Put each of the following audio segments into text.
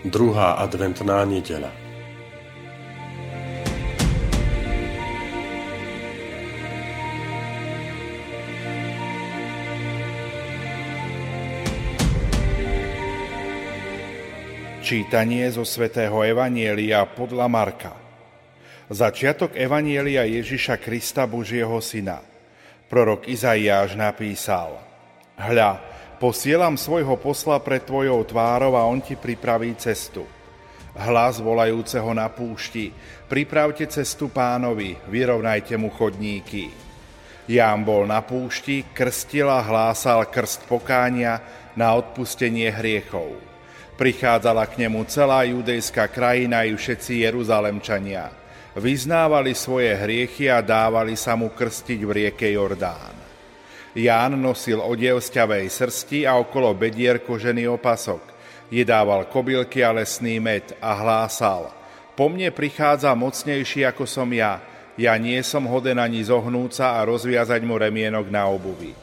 Druhá adventná nedeľa. Čítanie zo svätého Evanielia podľa Marka. Začiatok Evanielia Ježiša Krista Božieho Syna. Prorok Izaiáš napísal Hľa, Posielam svojho posla pred tvojou tvárou a on ti pripraví cestu. Hlas volajúceho na púšti, pripravte cestu pánovi, vyrovnajte mu chodníky. Ján bol na púšti, krstil a hlásal krst pokánia na odpustenie hriechov. Prichádzala k nemu celá judejská krajina i všetci Jeruzalemčania. Vyznávali svoje hriechy a dávali sa mu krstiť v rieke Jordán. Ján nosil odev z ťavej srsti a okolo bedier kožený opasok. Jedával kobylky a lesný med a hlásal. Po mne prichádza mocnejší ako som ja. Ja nie som hoden ani zohnúť sa a rozviazať mu remienok na obuvi.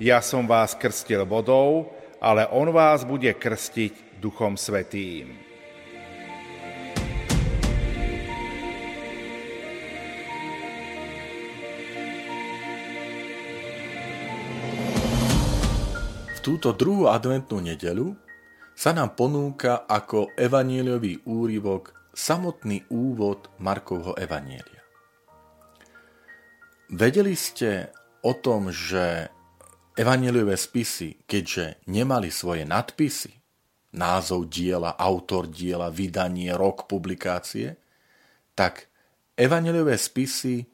Ja som vás krstil vodou, ale on vás bude krstiť Duchom Svetým. Túto druhú adventnú nedeľu sa nám ponúka ako evaníliový úryvok samotný úvod Markovho evanielia. Vedeli ste o tom, že evaníliové spisy, keďže nemali svoje nadpisy, názov diela, autor diela, vydanie, rok publikácie, tak evaníliové spisy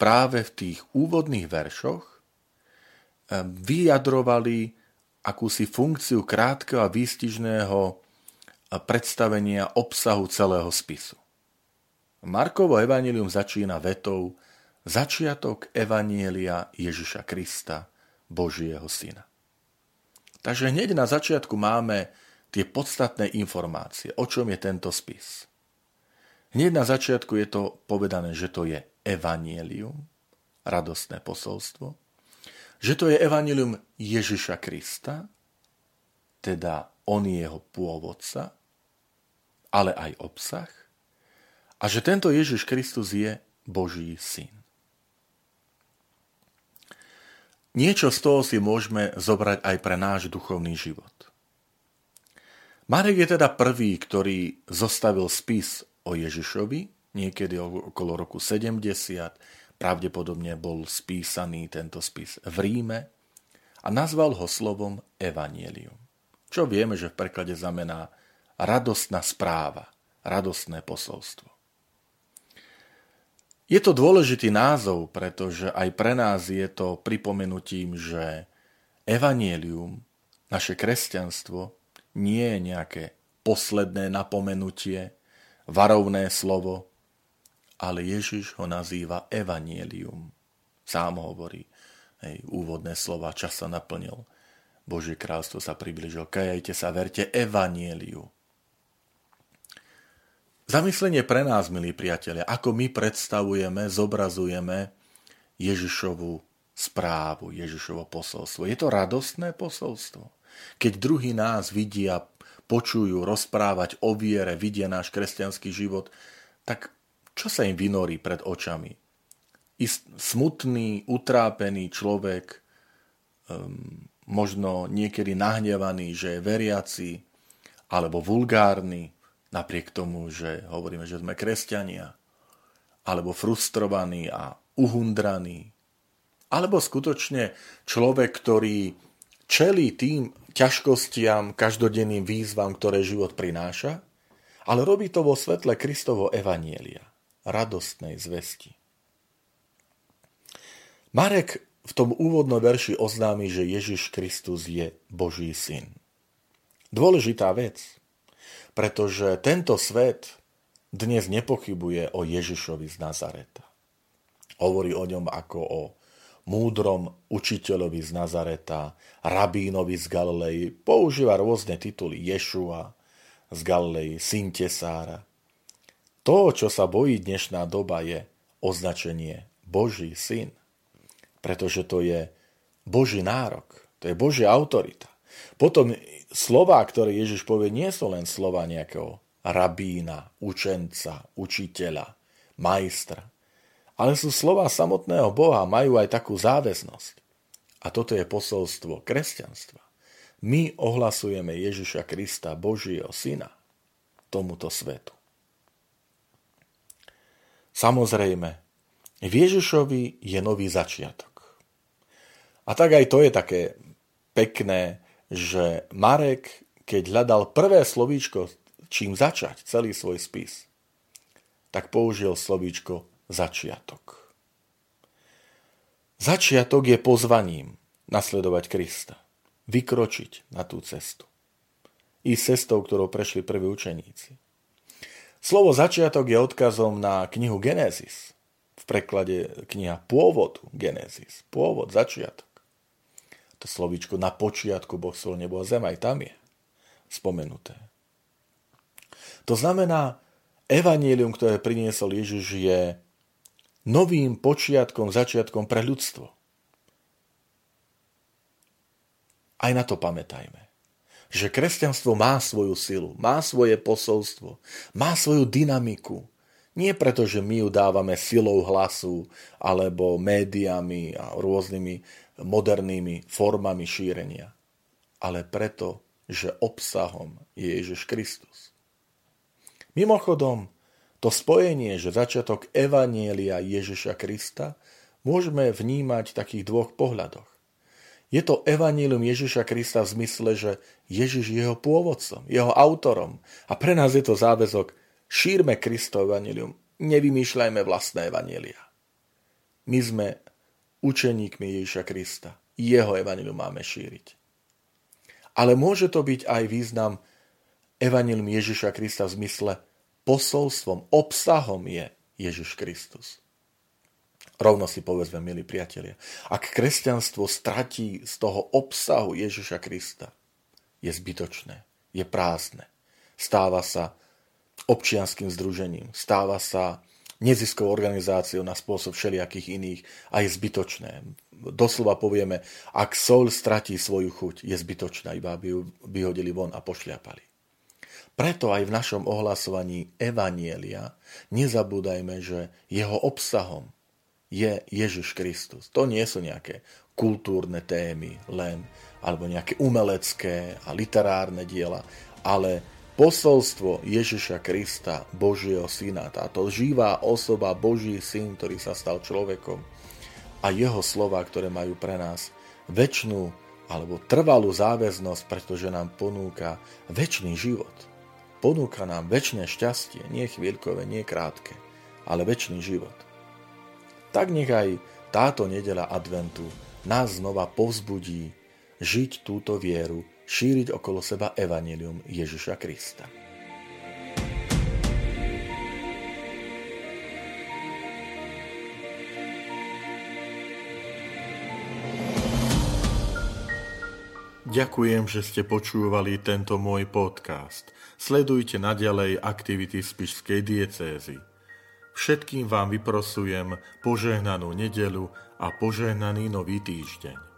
práve v tých úvodných veršoch eh, vyjadrovali akúsi funkciu krátkeho a výstižného predstavenia obsahu celého spisu. Markovo evanílium začína vetou začiatok evanielia Ježiša Krista, Božieho Syna. Takže hneď na začiatku máme tie podstatné informácie, o čom je tento spis. Hneď na začiatku je to povedané, že to je evanielium, radostné posolstvo, že to je evanilium Ježiša Krista, teda on je jeho pôvodca, ale aj obsah, a že tento Ježiš Kristus je Boží syn. Niečo z toho si môžeme zobrať aj pre náš duchovný život. Marek je teda prvý, ktorý zostavil spis o Ježišovi, niekedy okolo roku 70, Pravdepodobne bol spísaný tento spis v Ríme a nazval ho slovom Evangelium. Čo vieme, že v preklade znamená radostná správa, radostné posolstvo. Je to dôležitý názov, pretože aj pre nás je to pripomenutím, že Evangelium, naše kresťanstvo, nie je nejaké posledné napomenutie, varovné slovo, ale Ježiš ho nazýva evanielium. Sám hovorí, hej, úvodné slova, čas sa naplnil. Božie kráľstvo sa približil. Kajajte sa, verte evanieliu. Zamyslenie pre nás, milí priatelia, ako my predstavujeme, zobrazujeme Ježišovu správu, Ježišovo posolstvo. Je to radostné posolstvo. Keď druhý nás vidia, počujú rozprávať o viere, vidia náš kresťanský život, tak čo sa im vynorí pred očami? Ist, smutný, utrápený človek, um, možno niekedy nahnevaný, že je veriaci, alebo vulgárny, napriek tomu, že hovoríme, že sme kresťania, alebo frustrovaný a uhundraný, alebo skutočne človek, ktorý čelí tým ťažkostiam, každodenným výzvam, ktoré život prináša, ale robí to vo svetle Kristovo evanielia radostnej zvesti. Marek v tom úvodnom verši oznámi, že Ježiš Kristus je Boží syn. Dôležitá vec, pretože tento svet dnes nepochybuje o Ježišovi z Nazareta. Hovorí o ňom ako o múdrom učiteľovi z Nazareta, rabínovi z Galilei, používa rôzne tituly Ješua z Galilei, syn Tesára. To, čo sa bojí dnešná doba, je označenie Boží syn, pretože to je Boží nárok, to je Božia autorita. Potom slova, ktoré Ježiš povie, nie sú len slova nejakého rabína, učenca, učiteľa, majstra, ale sú slova samotného Boha, majú aj takú záväznosť. A toto je posolstvo kresťanstva. My ohlasujeme Ježiša Krista, Božieho Syna, tomuto svetu. Samozrejme, v Ježišovi je nový začiatok. A tak aj to je také pekné, že Marek, keď hľadal prvé slovíčko, čím začať celý svoj spis, tak použil slovíčko začiatok. Začiatok je pozvaním nasledovať Krista. Vykročiť na tú cestu. Ísť cestou, ktorou prešli prví učeníci. Slovo začiatok je odkazom na knihu Genesis. V preklade kniha pôvod Genesis. Pôvod, začiatok. To slovíčko na počiatku Boh svoj nebo a zem, aj tam je spomenuté. To znamená, evanílium, ktoré priniesol Ježiš, je novým počiatkom, začiatkom pre ľudstvo. Aj na to pamätajme že kresťanstvo má svoju silu, má svoje posolstvo, má svoju dynamiku. Nie preto, že my ju dávame silou hlasu alebo médiami a rôznymi modernými formami šírenia, ale preto, že obsahom je Ježiš Kristus. Mimochodom, to spojenie, že začiatok Evanielia Ježiša Krista môžeme vnímať v takých dvoch pohľadoch. Je to evanílium Ježiša Krista v zmysle, že Ježiš je jeho pôvodcom, jeho autorom. A pre nás je to záväzok. Šírme Kristo evanílium, nevymýšľajme vlastné evanília. My sme učeníkmi Ježiša Krista. Jeho evanílium máme šíriť. Ale môže to byť aj význam evanílium Ježiša Krista v zmysle posolstvom, obsahom je Ježiš Kristus. Rovno si povedzme, milí priatelia, ak kresťanstvo stratí z toho obsahu Ježiša Krista, je zbytočné, je prázdne. Stáva sa občianským združením, stáva sa neziskovou organizáciou na spôsob všelijakých iných a je zbytočné. Doslova povieme, ak sol stratí svoju chuť, je zbytočná, iba aby ju vyhodili von a pošliapali. Preto aj v našom ohlasovaní Evanielia nezabúdajme, že jeho obsahom je Ježiš Kristus. To nie sú nejaké kultúrne témy len, alebo nejaké umelecké a literárne diela, ale posolstvo Ježiša Krista, Božieho Syna, táto živá osoba, Boží Syn, ktorý sa stal človekom a jeho slova, ktoré majú pre nás väčšinu alebo trvalú záväznosť, pretože nám ponúka väčší život. Ponúka nám väčšie šťastie, nie chvíľkové, nie krátke, ale väčší život tak nech aj táto nedela adventu nás znova povzbudí žiť túto vieru, šíriť okolo seba evanilium Ježiša Krista. Ďakujem, že ste počúvali tento môj podcast. Sledujte naďalej aktivity Spišskej diecézy. Všetkým vám vyprosujem požehnanú nedelu a požehnaný nový týždeň.